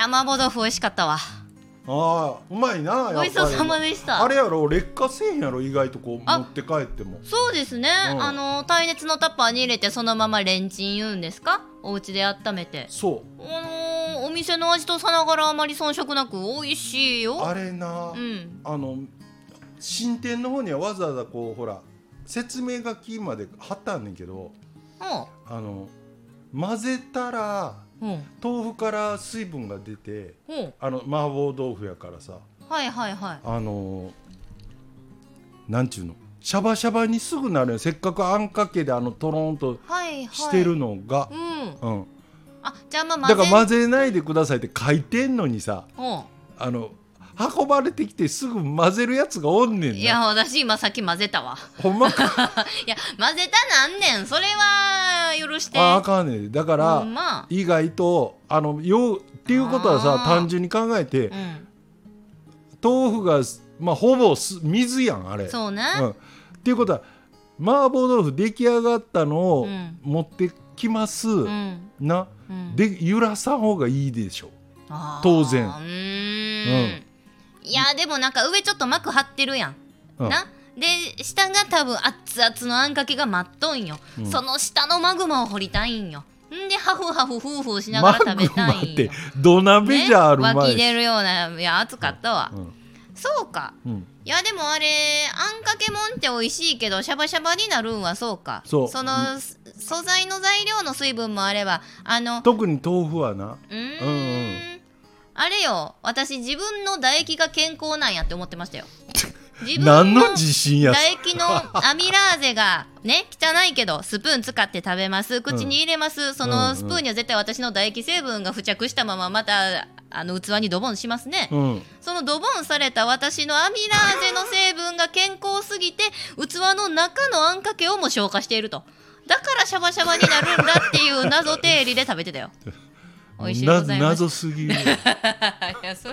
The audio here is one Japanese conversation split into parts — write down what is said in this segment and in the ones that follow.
や麻婆豆腐美味しかったわ。ああうまいなやっぱり。ごちそうさまでした。あれやろ劣化せえへんやろ意外とこうあ持って帰っても。そうですね、うん。あの耐熱のタッパーに入れてそのままレンチン言うんですか？お家で温めて。そあのーお店の味とさながらあまり遜色なく美味しいうよ。あれな、うん。あの新店の方にはわざわざこうほら説明書きまで貼ってあんねんけどあの混ぜたらうんうん豆腐から水分が出てうん。あの麻婆豆腐やからさ。はいはいはい。あのなんちゅうの？シャバシャバにすぐなるよ。せっかくあんかけであのとろんとはいはい。してるのが、うん。うん、あじゃあまあだから混ぜないでくださいって書いてんのにさ。うん。あの運ばれてきてすぐ混ぜるやつがおんねんいやな私今さっき混ぜたわ。ほんまか？いや混ぜたなんねん。それは許して。ああかんねん。だから、ま。意外とあのようっていうことはさ単純に考えてうん。豆腐がまあほぼす水やんあれ。そうね、うん、っていうことは麻婆豆腐出来上がったのをうん。持ってきます、うん。な。うん。で揺らさん方がいいでしょ。当然。うーんいやでもなんか上ちょっと膜張ってるやん、うん。な？で下が多分熱々のあんかけが待っとんよ、うん。その下のマグマを掘りたいんよ。んでハフハフフーフーしながマら食べグマってたいんよ。土鍋じゃあるまいし、湧き出るようないや熱かったわ、うん。そうか。うん。いやでもあれあんかけもんって美味しいけどシャバシャバになるんはそうか。そう。のす素材の材料の水分もあればあの特に豆腐はな。うんうんあれよ私自分の唾液が健康なんやって思ってましたよ。自分何の自信や唾液のアミラーゼがね汚いけどスプーン使って食べます。口に入れます、そうんうん。のスプーンには絶対私の唾液成分が付着したまままたあの器にドボンしますね、うん。そのドボンされた私のアミラーゼの成分が健康すぎて器の中のあんかけをも消化していると。だからシャバシャバになるんだっていう謎定理で食べてたよ 美味しいでございなます。謎すぎ。る、いやそ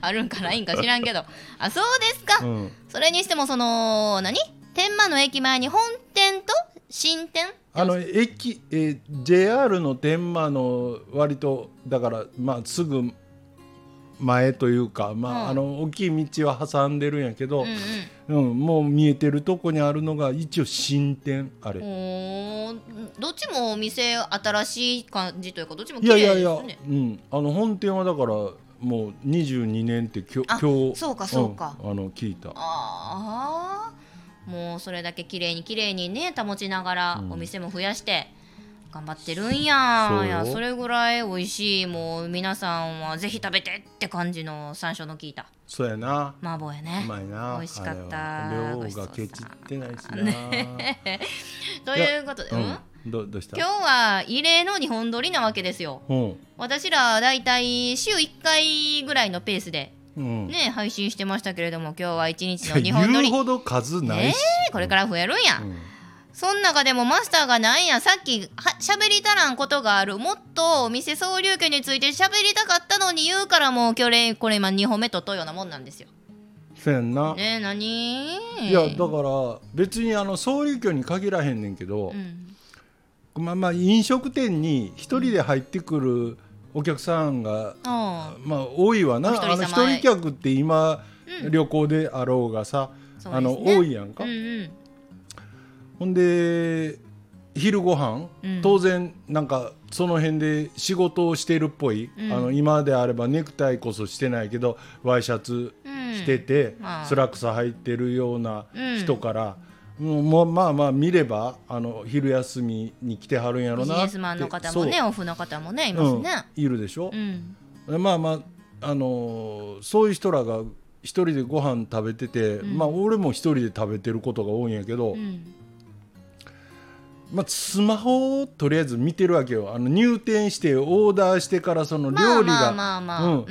あるんかないんか知らんけど。あそうですか、うん、それにしてもその何？天満の駅前に本店と新店？あの駅、えー JR の天満の割とだからまあすぐ前というか、まあうん。あの大きい道は挟んでるんやけどうん、うん。うんもう見えてるとこにあるのが一応新店あれ。どっちもお店新しい感じというかどっちもい綺麗やいやいや、ですね。うん、あの本店はだからもう22年って今あ日今日そうかそうか。んあの聞いた。ああもうそれだけ綺麗に綺麗にね保ちながらうん。お店も増やして頑張ってるんやいやそれぐらい美味しいもう皆さんはぜひ食べてって感じの山椒の効いた。そうやな。麻婆やね。うまいな。美味しかった。量がケチってないしな、ということで、うん？うん。どどうした？今日は異例の日本撮りなわけですよ。うん。私らだいたい週1回ぐらいのペースでうん。ね配信してましたけれども今日は1日の日本撮り。言うほど数ないし、これから増えるんや、うんそん中でもマスターがなんやさっきは喋りたらんことがある。もっとお店総流家について喋りたかったのに言うからもう今日これ今2本目取っとうようなもんなんですよ。そうやんな、えー、何？いやだから別にあの総理居に限らへんねんけどう、ん。まあまあ飲食店に一人で入ってくるお客さんが、あまあ多いわな。あの一人客って今、うん。旅行であろうがさ、ね。あの多いやんか、うんうんほんで昼ご飯、うん。当然なんかその辺で仕事をしてるっぽい、うん。あの今であればネクタイこそしてないけどワイシャツうん。着てて、まあ。スラックス履いてるようなうん。人から、もうまあまあ見ればあの昼休みに来てはるんやろビジなって。ネスマンの方もねオフの方もねいますね。うん、いるでしょ？う、ん。まあまああのーそういう人らが一人でご飯食べてて、うん。まあ俺も一人で食べてることが多いんやけど、うんまあ、スマホをとりあえず見てるわけよ。あの入店してオーダーしてからそのまあ料理が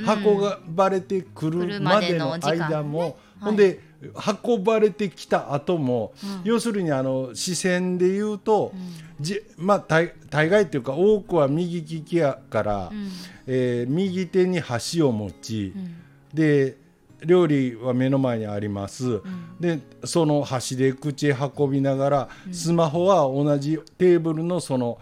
運ばれてくるまでの間間も、はい。ほんで運ばれてきた後も、うん。要するにあの視線で言うと、うん。じまあ大大概っていうか多くは右利きやから、うん。えー右手に箸を持ち、うん。で料理は目の前にあります、ん。でその箸で口へ運びながら、スマホは同じテーブルのその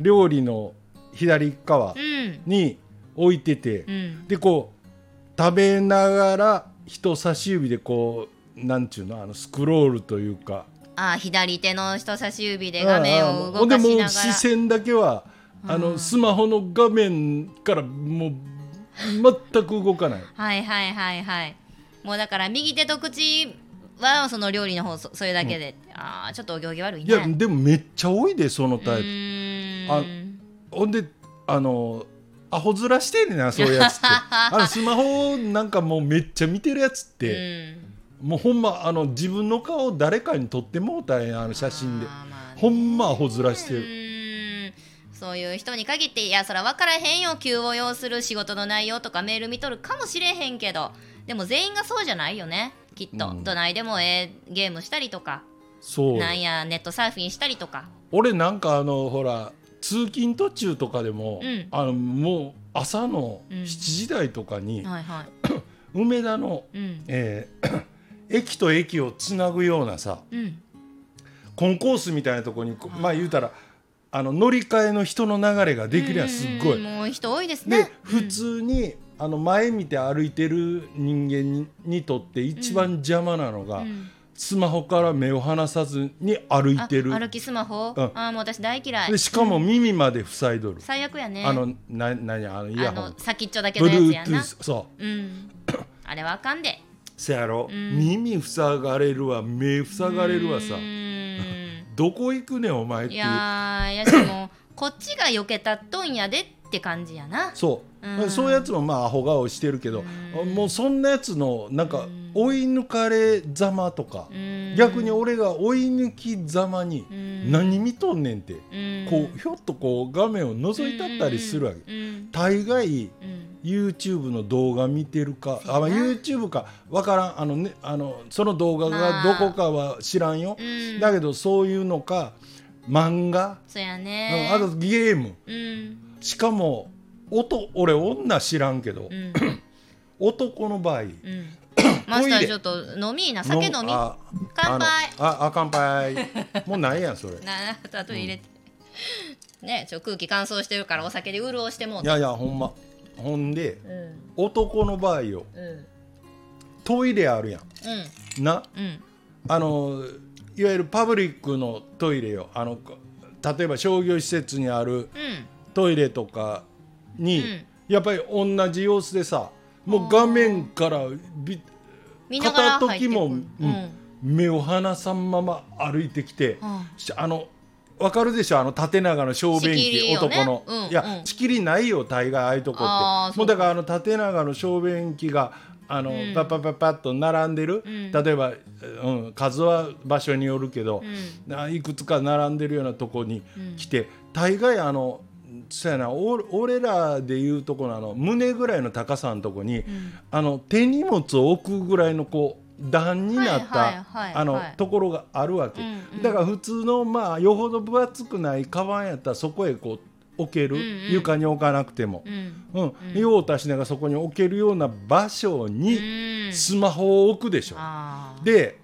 料理の左側うん。に置いてて、うん、でこう食べながら人差し指でこうなんちゅうのあのスクロールというか。あ左手の人差し指で画面を動かしながら。視線だけはあのスマホの画面からもう全く動かない。はいはいはいはい。もうだから右手と口はその料理の方それだけで、うん、ああちょっとお行儀悪いね。いやでもめっちゃ多いでそのタイプ。あほんであのアホ面してんねんなそういうやつって。あのスマホなんかもうめっちゃ見てるやつって、もうほんまあの自分の顔誰かに撮ってもうたんやあの写真で、まあね、ほんまアホ面してるそういう人に限っていやそら分からへんよ。急を要する仕事の内容とかメール見とるかもしれへんけど。でも全員がそうじゃないよね。きっと、うん、どないでもええゲームしたりとか。そうなんやネットサーフィンしたりとか。俺なんかあのほら通勤途中とかでも、うん、あのもう朝の7時台とかに、うんはいはい、梅田の、うん、えー、駅と駅をつなぐようなさ、コンコースみたいなところにまあ言うたらあの乗り換えの人の流れができりゃすっごい。もう人多いですね。で普通に、あの前見て歩いてる人間ににとって一番邪魔なのが、うん、スマホから目を離さずに歩いてる。歩きスマホ、うん、あもう私大嫌い。でしかも耳まで塞いどる、最悪やね。あのな何あのイヤホン。先っちょだけのやつやな。そう、うん、あれはあかんで。せやろ、うん、耳塞がれるわ目塞がれるわさどこ行くねんお前っていややしもこっちが避けたっとんやでって感じやな。そう、うん、そういうやつもまあアホ顔してるけど、うん、もうそんなやつのなんか追い抜かれざまとか、うん、逆に俺が追い抜きざまに何見とんねんって、こうひょっとこう画面を覗いたったりするわけ、大概、YouTube の動画見てるか？あ、まあ、YouTube か。分からん。あの、ね、あのその動画がどこかは知らんよ、だけどそういうのか漫画？そうやね。あとゲーム、うん、しかも音俺女知らんけど、うん、男の場合、うん、マスターちょっと飲みな。酒飲み。乾杯。ああ乾杯。もうないやんそれ。なあと入れて、うん、ねちょ空気乾燥してるからお酒で潤してもいやいやほんまほんで、うん、男の場合よ、うん、トイレあるやん、な、あのいわゆるパブリックのトイレよ。あの例えば商業施設にあるトイレとかに、うん、やっぱり同じ様子でさもう画面からび片時も、うん、目を離さんまま歩いてきて、あのわかるでしょ？あの縦長の小便器、ね、男の、うん、いや仕切りないよ大概ああいうとこって。もうだからあの縦長の小便器があの、うん、パッパッパッパッと並んでる、うん、例えば、うん、数は場所によるけど、うん、いくつか並んでるようなとこに来て、大概あのそうやな俺らでいうとこのあの胸ぐらいの高さのとこに、あの手荷物を置くぐらいのこう段になったあのところがあるわけ、うんうん、だから普通のまあよほど分厚くないカバンやったらそこへこう置ける、うんうん、床に置かなくても、うん。うん。うん、用を足しながらそこに置けるような場所にスマホを置くでしょ。うん、で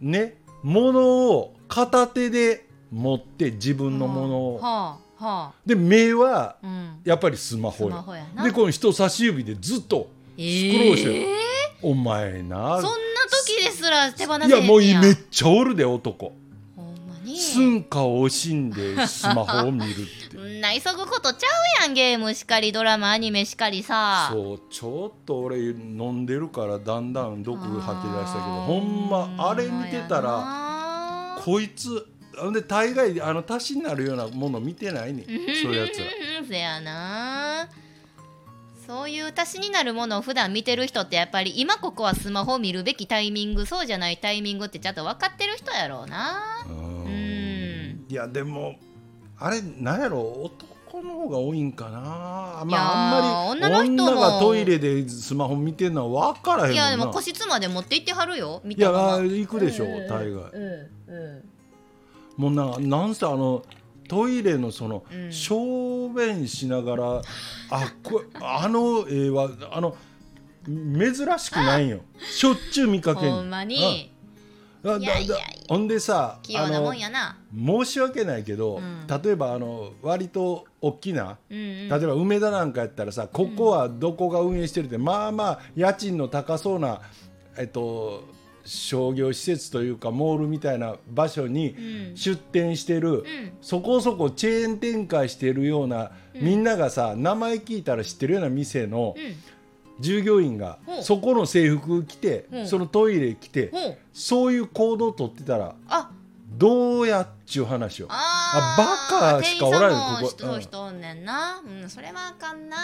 ね物を片手で持って自分のものを。はあはあ、で目はやっぱりスマホや,、でこの人差し指でずっとスクロールしてる、えー、お前な。そんな時ですら手放せいやもうめっちゃおるで男。寸暇を惜しんでスマホを見るって な急ぐことちゃうやんゲームしかりドラマアニメしかりさ。そうちょっと俺飲んでるからだんだん毒吐き出したけどほんまあれ見てたらこいつで大概あの足しになるようなもの見てないねそういうやつは。せやなそういう足しになるものを普段見てる人ってやっぱり今ここはスマホを見るべきタイミングそうじゃないタイミングってちゃんと分かってる人やろうな。うん。いやでもあれなんやろ男の方が多いんかな。まああんまり女の人もがトイレでスマホ見てるのは分からへんもんな。いやでも個室まで持って行ってはるよ見たいや行くでしょ、う大概、うん。うん、もうななんせあのトイレのその、小便しながらあこあの絵はあの珍しくないよ。しょっちゅう見かけんほんまに。だいやいやいや。ほんでさ器用なもんやな。申し訳ないけど、うん。例えばあの割と大きな、うんうん。例えば梅田なんかやったらさここはどこが運営してるって、まあまあ家賃の高そうな、えっと、商業施設というかモールみたいな場所にうん。出店してる、うん。そこそこチェーン展開してるような、みんながさ名前聞いたら知ってるような店のうん。従業員が、ほう。そこの制服着て、そのトイレ来て、そういう行動を取ってたらあどうやっちゅう話を。ああバカしかおらんよここ。店員さんも人おんねんな。うん。それはあかんな。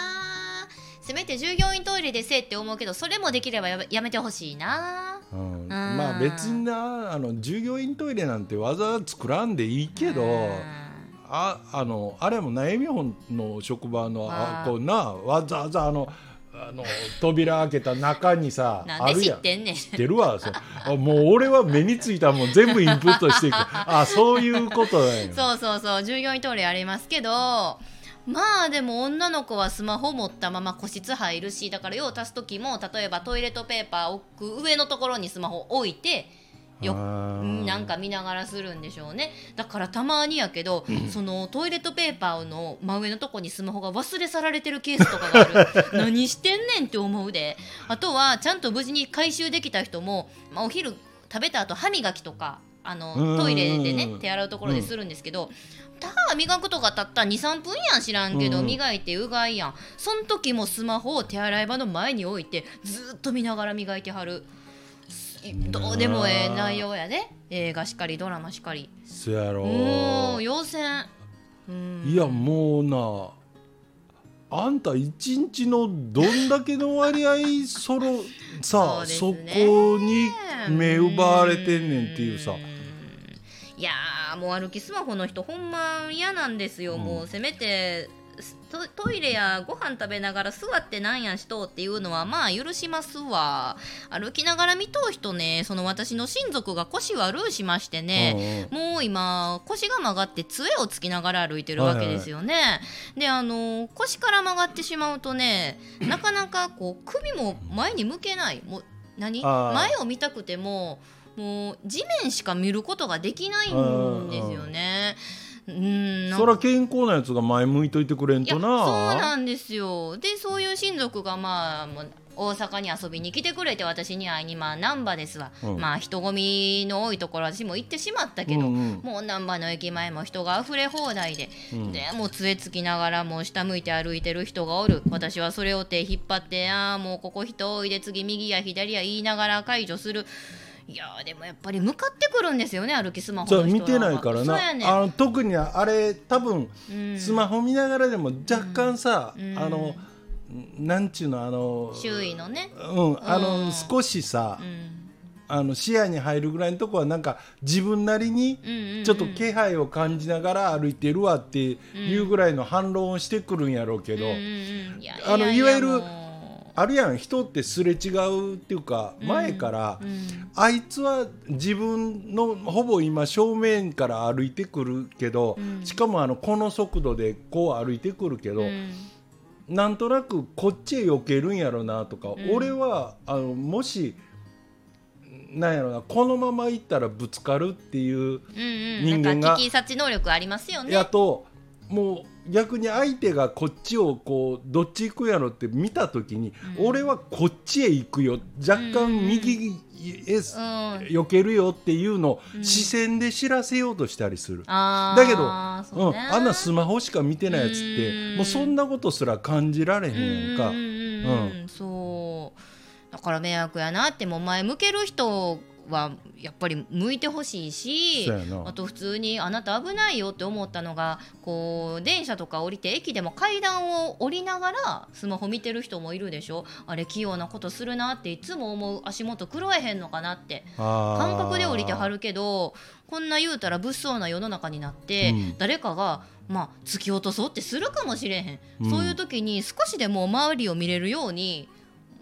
せめて従業員トイレでせえって思うけどそれもできればやめてほしいな。うん。まあ別になあの従業員トイレなんてわざわざ作らんでいいけど、うん。ああのあれも悩み本の職場のまああこうなわざわざあのあの扉開けた中にさあるやん。知ってんねん。知ってるわそうあもう俺は目についたもん全部インプットしていく。あそういうことだよ。そうそうそう従業員トイレありますけどまあでも女の子はスマホ持ったまま個室入るしだから用を足す時も例えばトイレットペーパー置く上のところにスマホ置いてよ。なんか見ながらするんでしょうね。だからたまにやけど、そのトイレットペーパーの真上のとこにスマホが忘れ去られてるケースとかがある。何してんねんって思うで。あとはちゃんと無事に回収できた人も、まあ、お昼食べた後歯磨きとかあうんうん。うんのトイレでね手洗うところでするんですけど、歯磨くとかたった23分やん知らんけど、うん。磨いてうがいやん。そん時もスマホを手洗い場の前に置いてずーっと見ながら磨いてはるどうでもええ内容やで映画しかりドラマしかり。そやろ。もう要請うん。いやもうなあんた一日のどんだけの割合その さそうですそ,、ねこに目奪われてんねんっていうさ。ん。いやーもう歩きスマホの人ほんま嫌なんですよ、うん。もうせめてトトイレやご飯食べながら座ってなんやしとうっていうのはまあ許しますわ。歩きながら見とう人ね。その私の親族が腰悪うしましてね、もう今腰が曲がって杖をつきながら歩いてるわけですよね。であの腰から曲がってしまうとねなかなかこう首も前に向けない。もう何？前を見たくてももう地面しか見ることができないんですよね。うんなんそら健康なやつが前向いといてくれんいやそうとななんですよ。でそういう親族がまあもう大阪に遊びに来てくれて私に会いにまあ難波ですわ、うん。まあ人混みの多いところ私も行ってしまったけど、うんうん。もう難波の駅前も人が溢れ放題で、うん。でもう杖つきながらもう下向いて歩いてる人がおる。私はそれを手引っ張ってああもうここ人多いで次右や左や言いながら解除するいやーでもやっぱり向かってくるんですよね歩きスマホの人は。そう見てないからそうやねなあの特にあれ多分うん。スマホ見ながらでも若干さ、うん。あのなんちゅうのあの周囲のね、うんあの、うん少しさ、うん。あの視野に入るぐらいのとこはなんか自分なりにちょっと気配を感じながら歩いてるわっていうぐらいの反論をしてくるんやろうけど、あのいわゆるもあるやん人ってすれ違うっていうかうん。前から、ううん。あいつは自分のほぼ今正面から歩いてくるけど、うん。しかもあのこの速度でこう歩いてくるけど、うん。なんとなくこっちへ避けるんやろなとか、ん。俺はあのもしなんやろなこのまま行ったらぶつかるっていううんうん、人間がなんか危機察知能力ありますよね。やともう逆に相手がこっちをこうどっち行くやろって見た時に、うん。俺はこっちへ行くよ。若干右へうん、避けるよっていうのを視線で知らせようとしたりする。だけどそうん、あんなスマホしか見てないやつってうん。もうそんなことすら感じられへんやんか。うん。そう。だから迷惑やなってもう前向ける人はやっぱり向いてほしいしあと普通にあなた危ないよって思ったのがこう電車とか降りて駅でも階段を降りながらスマホ見てる人もいるでしょ。あれ器用なことするなっていつも思う足元狂えへんのかなって感感覚で降りてはるけどこんな言うたら物騒な世の中になって、うん。誰かがまあ突き落とそうってするかもしれへん、うん。そういう時に少しでも周りを見れるようにん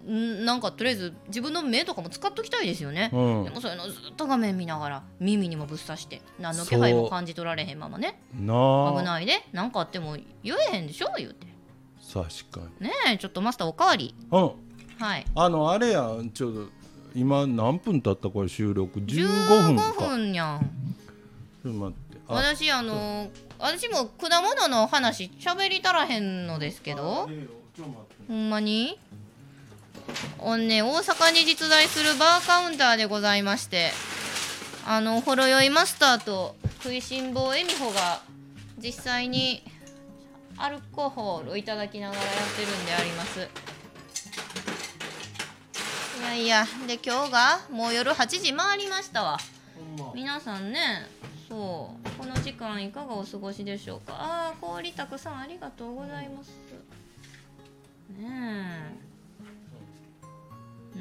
なんかとりあえず自分の目とかも使っときたいですよね、うん。でもそういうのずっと画面見ながら耳にもぶっ刺して何の気配も感じ取られへんままね。危ないで。何かあっても言えへんでしょ？言うて。確かに。ねえちょっとマスターおかわり。うん。はい。あのあれやん。ちょうど今何分経ったこれ収録？15分か。15分やん。ちょっと待って。あ。私あの私も果物の話喋りたらへんのですけど。ほんまに？おんね大阪に実在するバーカウンターでございまして。あのほろ酔いマスターと食いしん坊恵美穂が実際にアルコホールをいただきながらやってるんであります。いやいやで今日がもう夜8時回りましたわ。皆さんねそう。この時間いかがお過ごしでしょうか。ああ氷たくさんありがとうございます。ねえう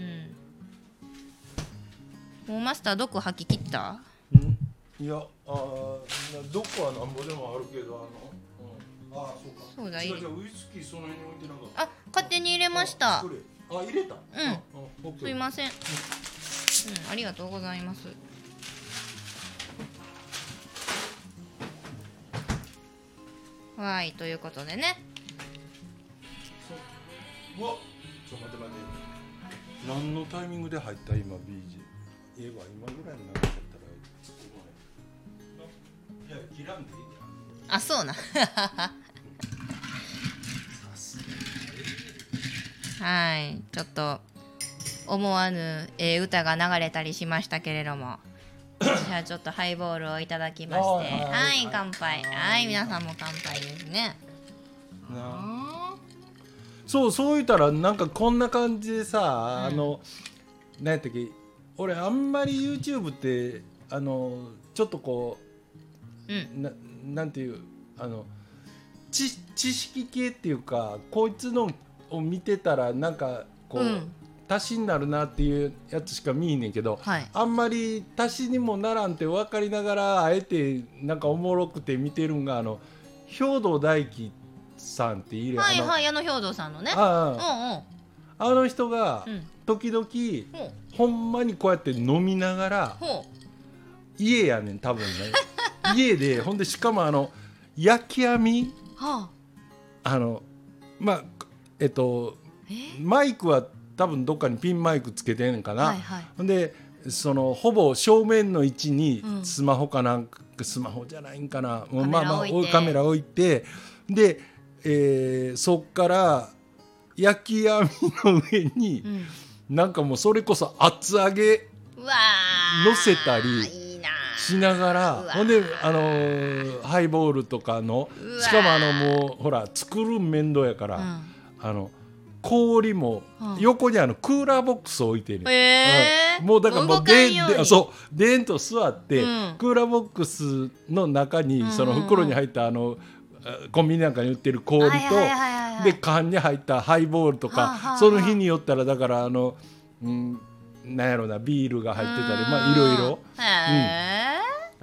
ん。もうマスター毒吐き切った？うん？いやあどこはなんぼでもあるけどあの、うん、あーそうか。そうだウイスキーその辺に置いてなかった。あ勝手に入れました。あこれ。あ入れた？ん。あオッケーすいません。うん。ありがとうございます。はいということでね。う。わちょっと待って待って何のタイミングで入った今 BG 言えば今ぐらいになっちゃったら。いいや切らんでいいあそうな。はいちょっと思わぬええ歌が流れたりしましたけれども。じゃあちょっとハイボールをいただきまして。はい乾杯。はい皆さんも乾杯ですね。なあそうそう言ったらなんかこんな感じでさ、あの何やったっけ俺あんまり YouTube ってあのちょっとこーうん。うななんていうあの知知識系っていうかこいつのを見てたらなんかこう、うん。足しになるなっていうやつしか見えねんけど、はい。あんまり足しにもならんって分かりながらあえてなんかおもろくて見てるんがあの兵藤大樹さんっているはいあのはい矢野兵藤さんのね。あうんああの人がうん。うん時々ほんまにこうやって飲みながらほ家やねん多分ね。家でほんでしかもあの焼き網うはあ。あのまあえっとえ？マイクは多分どっかにピンマイクつけてんかな、はいはい。ほんでそのほぼ正面の位置にうん。スマホかなんか、スマホじゃないんかな。まあまあカメラ置いて。で、えーそっから焼き網の上にうん。なんかもうそれこそ厚揚げうわー。乗せたりしながらほんであのーハイボールとかのしかもあのもうほら作るん面倒やから、うん。あの氷もうん。横にあのクーラーボックス置いてる、えー。うん。もうだからもうででそうでんと座って、うん。クーラーボックスの中にその袋に入ったあの、あコンビニなんかに売ってる氷と、で缶に入ったハイボールとか、その日によったらだからあの、うん、なんやろなビールが入ってたりまあいろいろ。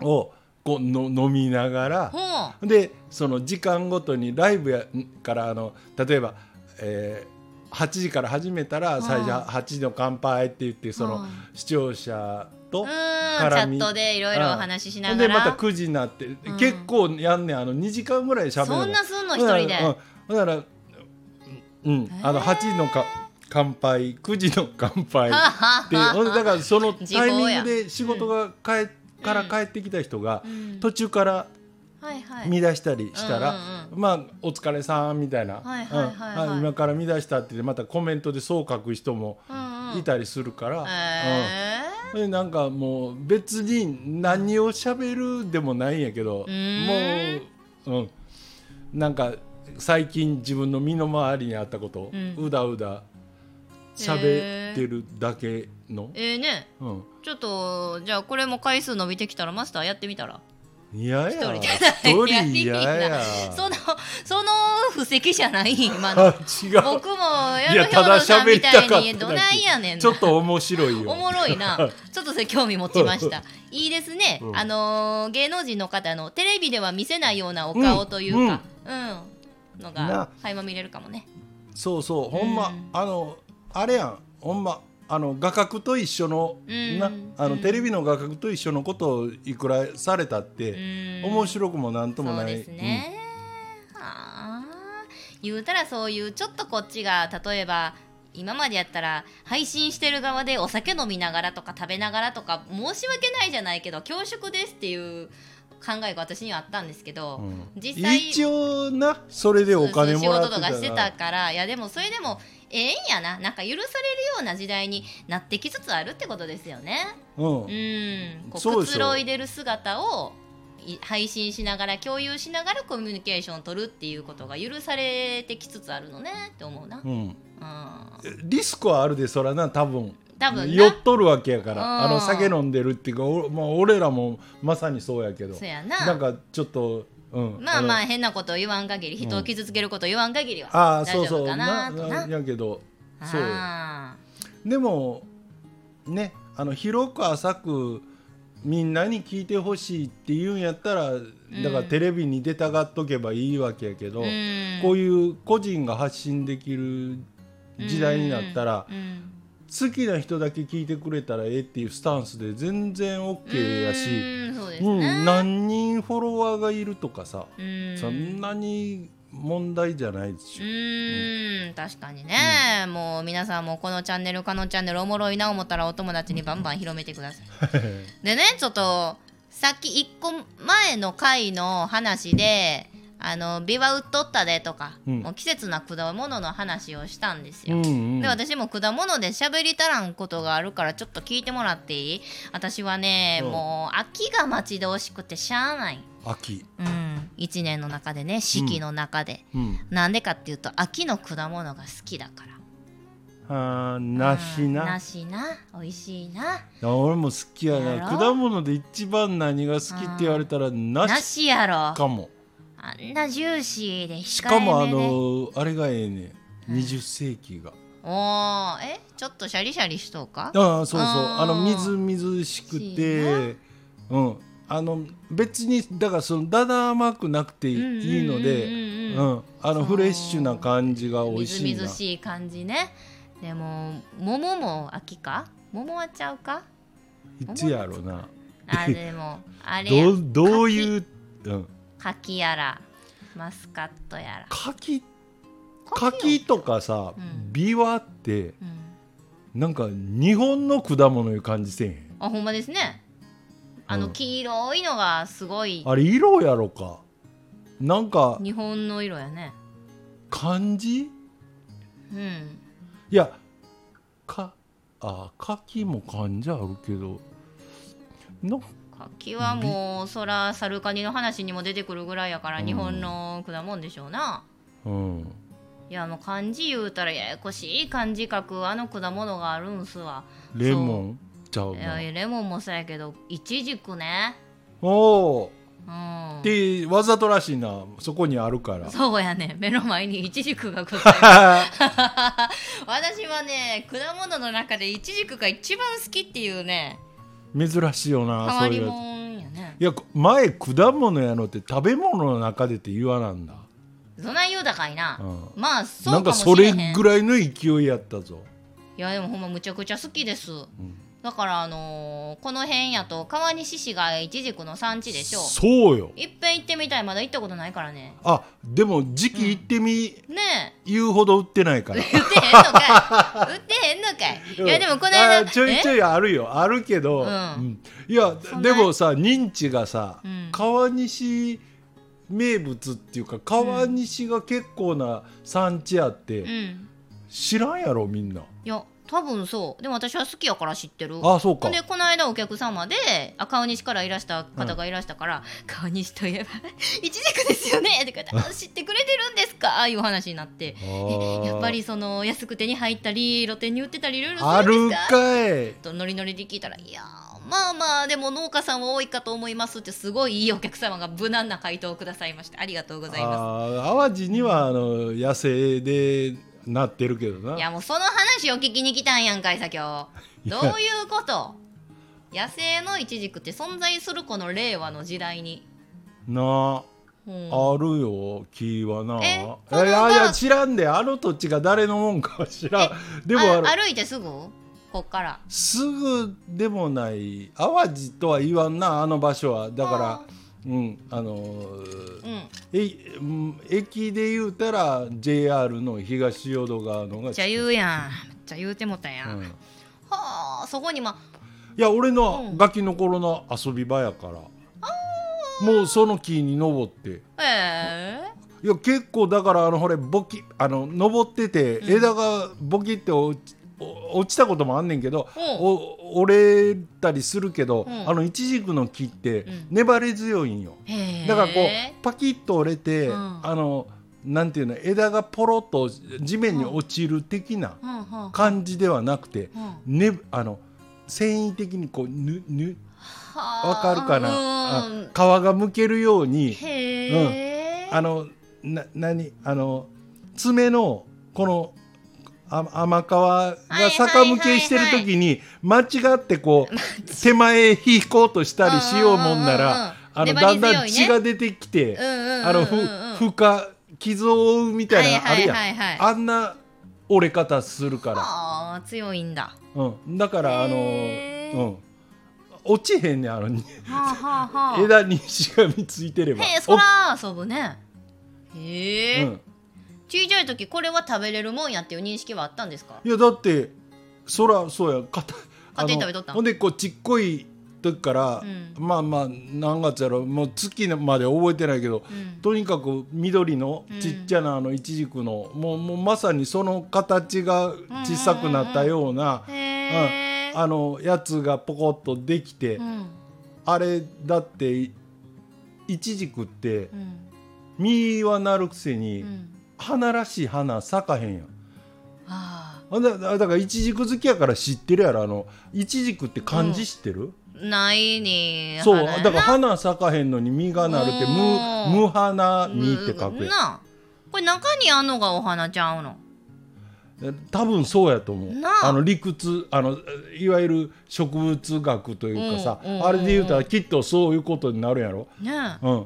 をこうの飲みながらほでその時間ごとにライブやからあの例えば、えー8時から始めたら最初うん8時の乾杯って言ってそのうん。視聴者とううんチャットでいろいろお話ししながら。でまた9時になって、ん。結構やんねん。あの2時間ぐらいしゃべるのそんなすんの一人で。うんうん。だからうん。あの8時のか乾杯9時の乾杯。は はでほんでだからその時タイミングで仕事が帰、から帰ってきた人がうん。途中からはいはい。見出したりしたら、うんうんまあお疲れさんみたいな、今から見出したってまたコメントでそう書く人もうんうん。いたりするから、へうんでなんかもう別に何を喋るでもないんやけどもーう、うん、なんか最近自分の身の回りにあったことをうだうだ喋ってるだけの、ええね。うん、ちょっとじゃあこれも回数伸びてきたらマスターやってみたら？嫌や。一人で一人嫌や。そのその布石じゃない今の。あ違う。僕もや野兵藤さんみたいにどないやねんな。ちょっと面白いよ。おもろいな。ちょっとそれ興味持ちました。いいですね、うん。あのー芸能人の方のテレビでは見せないようなお顔というか、うん。のがな。垣間見れるかもね。そうそう。ほんま、うん。あのあれやん。ほんまあの画角と一緒の、うん。なあの、うん。テレビの画角と一緒のことをいくらされたって、うん。面白くもなんともない。そうですね、はあ言うたらそういうちょっとこっちが例えば今までやったら配信してる側でお酒飲みながらとか食べながらとか申し訳ないじゃないけど恐縮ですっていう考えが私にはあったんですけど、うん、実際一応なそれでお金もらってた仕事とかしてたからいやでもそれでもええんやな。なんか許されるような時代になってきつつあるってことですよね。うん、うん。こうくつろいでる姿を配信しながら共有しながらコミュニケーションを取るっていうことが許されてきつつあるのね。って思うな、うん、うん、リスクはあるでそらな多分。多分酔っとるわけやから、あの酒飲んでるっていうかお、まあ、俺らもまさにそうやけど。そうやな。なんかちょっとうん、まあまあ変なことを言わん限り人を傷つけることを言わん限りは大丈夫かなとな、うん、やけどそうでもねあの広く浅くみんなに聞いてほしいって言うんやったらだからテレビに出たがっとけばいいわけやけど、うん、こういう個人が発信できる時代になったら、うん、好きな人だけ聞いてくれたらええっていうスタンスで全然 OK やし、うん、ね、何人フォロワーがいるとかさ、そんなに問題じゃないでしょ。うん確かにね、うん、もう皆さんもこのチャンネルかのチャンネルおもろいな思ったらお友達にバンバン広めてください。でねちょっとさっき1個前の回の話であのビワ売っとったでとか、うん、もう季節な果物の話をしたんですよ、うんうん、で私も果物で喋りたらんことがあるからちょっと聞いてもらっていい？私はね、うん、もう秋が待ち遠しくてしゃあない。秋。うん。1年の中でね四季の中で、な、うん。でかっていうと秋の果物が好きだから。あ梨な。梨な。美味しいな。俺も好きやな。果物で一番何が好きって言われたら梨やろ。かもあんなジューシーでしかもあのあれがええね20世紀が、おおえちょっとシャリシャリしとうか？ああそうそう。あのみずみずしくて。うん。あの別にだからそのだだ甘くなくていいのでうん。あのフレッシュな感じが美味しいな。みずみずしい感じね。でも桃も秋か？桃はちゃうか？いつやろうなあでもあれどどういう、うん、柿やらマスカットやら。柿柿とかさ、うん、ビワって、うん、なんか日本の果物いう感じせえへん？あほんまですね。あの黄色いのがすごい、あれ色やろか。なんか日本の色やね。漢字うん。いやかあ柿も漢字あるけどな柿はもうそらサルカニの話にも出てくるぐらいやから日本の果物でしょうな、うん、いやもう漢字言うたらややこしい漢字書くあの果物があるんすわ。レモン。ちゃうレモンもそうやけどいちじくね。おおうん、でわざとらしいな。そこにあるから。そうやね。目の前にいちじくがございます私はね果物の中でいちじくが一番好きっていうね珍しいよな変わりもんやね。いや前果物やのって食べ物の中でって言わなんだ。そない言うだかいな、うん、まあそうなんかそれぐらいの勢いやったぞ。いやでもほんまむちゃくちゃ好きです、うんだからあのー、この辺やと川西市がいちじくの産地でしょそうよ。いっぺん行ってみたい。まだ行ったことないからね。あでも時期行ってみ、うん、ね言うほど売ってないから。売ってへんのかい。売ってへんのかい。いやでもこの間ちょいちょいあるよ。あるけど、うん、いやでもさ認知がさ、うん、川西名物っていうか川西が結構な産地あって、知らんやろみんな。いや多分そう。でも私は好きやから知ってる。あそうか。でこの間お客様であ川西からいらした方がいらしたから、うん、川西といえば いちじくですよねって言って知ってくれてるんですかああ いう話になって。やっぱりその安く手に入ったり露店に売ってたりいろいろするんですか？かい。とノリノリで聞いたらいやまあまあでも農家さんは多いかと思いますってすごいいいお客様が無難な回答をくださいましてありがとうございます。淡路にはあの野生でなってるけどな。いやもうその話を聞きに来たんやんかいさ今日どういうこと？野生のイチジクって存在するこの令和の時代に。なあ、うん、あるよ木はな。いやいや知らんであの土地が誰のもんかは知らん。でも歩いてすぐ？こっから。すぐでもない淡路とは言わんなあの場所は。だからうん。あのーうん。えうん駅で言うたら JR の東淀川のがじゃ言うやん。めっちゃ言うてもたやん、うん、はあそこにまいや俺のガキの頃の遊び場やから、もうその木に登って。ええー、いや結構だからあのほれボキあの登ってて枝がボキって落ち落ちたこともあんねんけど、お折れたりするけど、あのイチジクの木って粘り強いんよ、だからこうパキッと折れて、あのなんていうの枝がポロッと地面に落ちる的な感じではなくて、ね、あの繊維的にこうぬぬわかるかな、皮がむけるように、うん、あのな何？あの爪のこの甘皮が逆向けしてる時に間違ってこう手前引こうとしたりしようもんならあのだんだん血が出てきてあのふか傷を負うみたいなあるやん。あんな折れ方するから。強いんだ、うん、だからあのうん。落ちへんねあの枝にしがみついてれば。へえそら遊ぶね。へえ、うん小さい時これは食べれるもんやっていう認識はあったんですか？いやだってそらそうや。かた家庭食べとったほんでこうちっこい時から、うん、まあまあ何月やろ？もう月まで覚えてないけど、うん、とにかく緑のちっちゃなあのいちじくの、うん、もうもうまさにその形が小さくなったような、うんあのやつがポコッとできて、あれだっていちじくって、実はなるくせに、花らしい花咲かへんやん。あだだからいちじく好きやから知ってるやろあのいちじくって漢字知ってる、うん、ないにそうだから花咲かへんのに実がなるって無無花実って書くな。これ中にあんのがお花ちゃうの？多分そうやと思う。あ。の理屈あのいわゆる植物学というかさ、うんうん、あれで言うたらきっとそういうことになるやろ、ね、うん、へ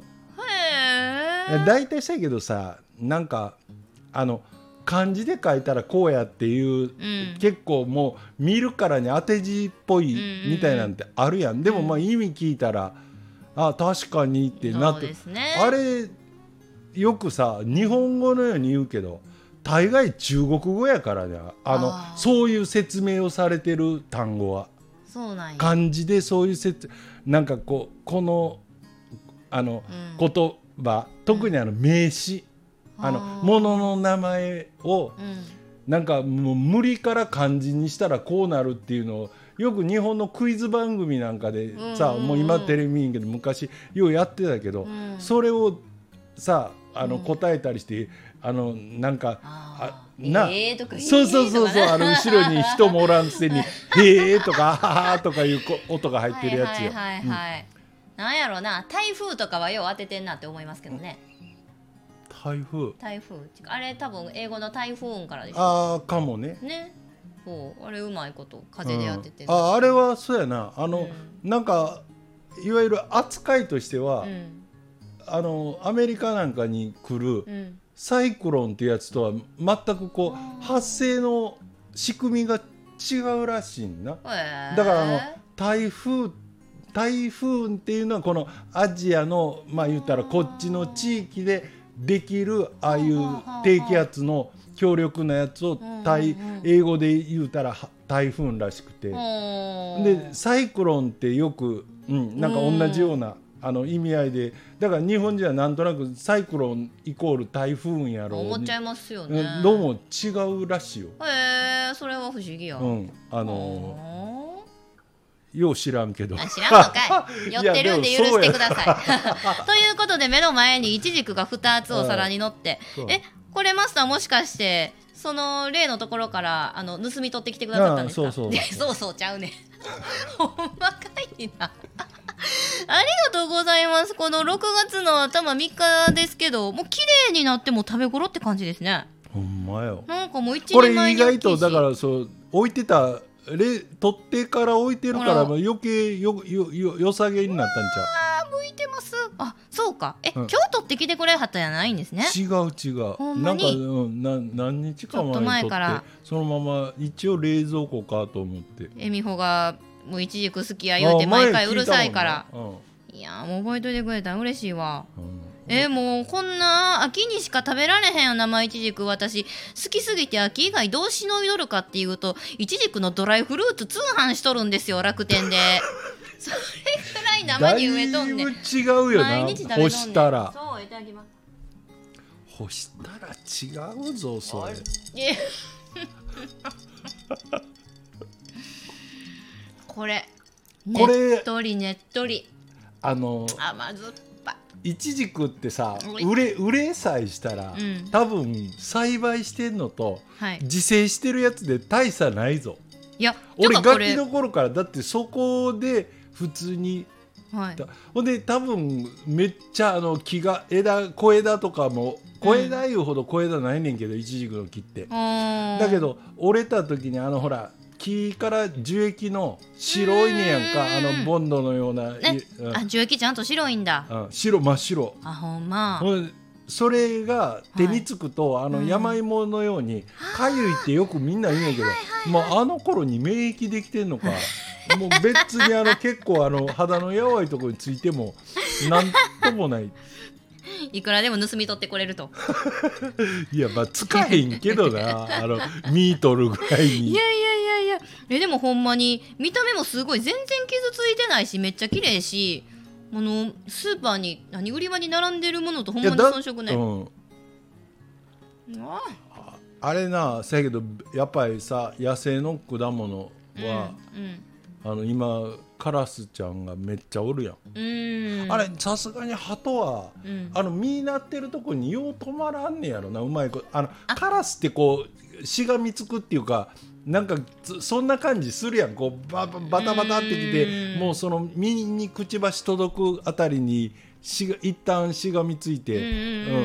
え。大体したけどさなんかあの漢字で書いたらこうやっていう、うん、結構もう見るからに当て字っぽいみたいなんてあるやん、うんうん、でもまあ意味聞いたら、あ確かにってなって、ね、あれよくさ日本語のように言うけど大概中国語やからね。あのそういう説明をされてる単語は。漢字でそういう説なんかこうこのあの、うん、言葉特にあの名詞、あの物の名前を、なんかもう無理から漢字にしたらこうなるっていうのをよく日本のクイズ番組なんかでさ、もう今テレビ見んけど昔ようやってたけど、それをさあの答えたりして、あのなんかあな、えー、とかそうそうそうそうあの後ろに人もおらんくせに「へえ」とか「はは」とかいう音が入ってるやつよ。はいはいはい、はい、なんやろうな台風とかはよう当ててんなって思いますけどね。台風。台風。あれ多分英語の台風からでしょ。ああかもね。ね。そうあれうまいこと風でやってて、うん、ああれはそうやな。あの、うん、なんかいわゆる扱いとしては、うん、あのアメリカなんかに来る、サイクロンっていうやつとは全くこう発生の仕組みが違うらしいんな、だからあの台風台風っていうのはこのアジアのまあ言ったらこっちの地域でできるああいう低気圧の強力なやつを英語で言うたら台風らしくて。でサイクロンってよく、うん、なんか同じようなあの意味合いでだから日本人はなんとなくサイクロンイコール台風やろう。思っちゃいますよね。どうも違うらしいよ。へえそれは不思議や、うん、あのよう知らんけど。知らんのかい。寄ってるんで許してください。ということで目の前にイチジクが2つお皿に乗ってえこれマスターもしかしてその例のところからあの盗み取ってきてくださったんですか？そうそう。そうちゃうねほんまかいな。ありがとうございます。この6月の頭3日ですけどもう綺麗になっても食べ頃って感じですね。ほんまよ。なんかもう一年前にこれ意外とだからそう置いてたれ取ってから置いてるから余計よよよよさげになったんちゃう。あ向いてます。あそうか。え、うん、今日取ってきてくれはったじゃないんですね。違う違う。なんか、うん、な何日か前に取ってそのまま一応冷蔵庫かと思って。えみほがもういちじく好きや言うて毎回うるさいから、いやもう覚えといてくれたら嬉しいわ、うん、えー、もうこんな秋にしか食べられへんよ生いちじく私好きすぎて秋以外どうしのいどるかっていうといちじくのドライフルーツ通販しとるんですよ楽天で。それくらい生に植えとんねん。違うよな。毎日干したら。そういただきます。干したら違うぞそれ。これ。これ。ねっとりねっとり。あの甘酸っぱいちじくってさ売れ売れさえしたら、うん、多分栽培してんのと、はい、自生してるやつで大差ないぞ。いや俺ガキの頃からだってそこで普通にはい、ほんで多分めっちゃあの木が枝小枝とかも小枝いうほど小枝ないねんけど、いちじくの木って。だけど折れた時にあのほら木から樹液の白いねやんかあのボンドのような、ねうん、あ樹液ちゃんと白いんだ、うん、白真っ白。あほんま。それが手につくと、はい、あの山芋のようにかゆいってよくみんな言うんやけど、もうあの頃に免疫できてんのか。もう別にあの結構あの肌のやわいところについてもなんともない。いくらでも盗み取ってくれると。いやまあ使えへんけどな。あのミートルぐらいに。いやいやいやいやえでもほんまに見た目もすごい全然傷ついてないしめっちゃ綺麗しあのスーパーに何売り場に並んでるものとほんまに遜色ない、うん、あ。あれなせやけどやっぱりさ野生の果物は、うんうん。あの今カラスちゃんがめっちゃおるやん。あれさすがに鳩は、うん、あの実なってるとこによう止まらんねやろなうまい子あのカラスってこうしがみつくっていうかなんかそんな感じするやん。こうババタバタってきてもうその実にくちばし届くあたりにしが一旦しがみついて、う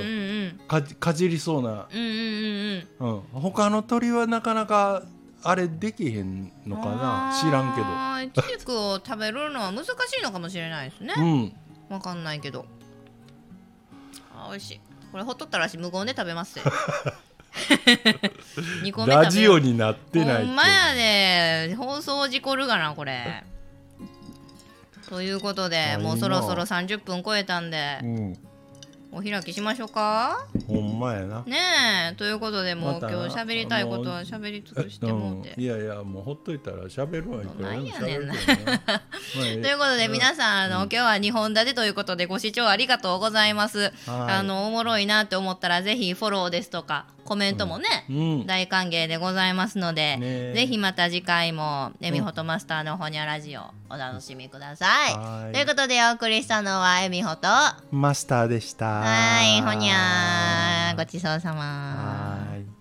んかかじりそうな、うんうん、他の鳥はなかなかあれできへんのかな。知らんけど。イチジクを食べるのは難しいのかもしれないですね。うん。わかんないけど。あ美味しい。これほっとったらし無言で食べます 2個目ラジオになってないほんまやで。放送事故るがなこれ。ということでもうそろそろ30分超えたんで、うん。お開きしましょうか。ほんまやな。ねえ。ということでもう、今日喋りたいことは喋り尽くしてもうて、うん、いやいやもうほっといたら喋るわいくらでも喋るな。ということで皆さんあの、うん、今日は2本立てということでご視聴ありがとうございます、あのおもろいなって思ったらぜひフォローですとかコメントもね、うん、大歓迎でございますので、ね、ぜひまた次回もエミホトマスターのほにゃラジオお楽しみください。ということでお送りしたのはエミホとマスターでした。はいほにゃごちそうさま。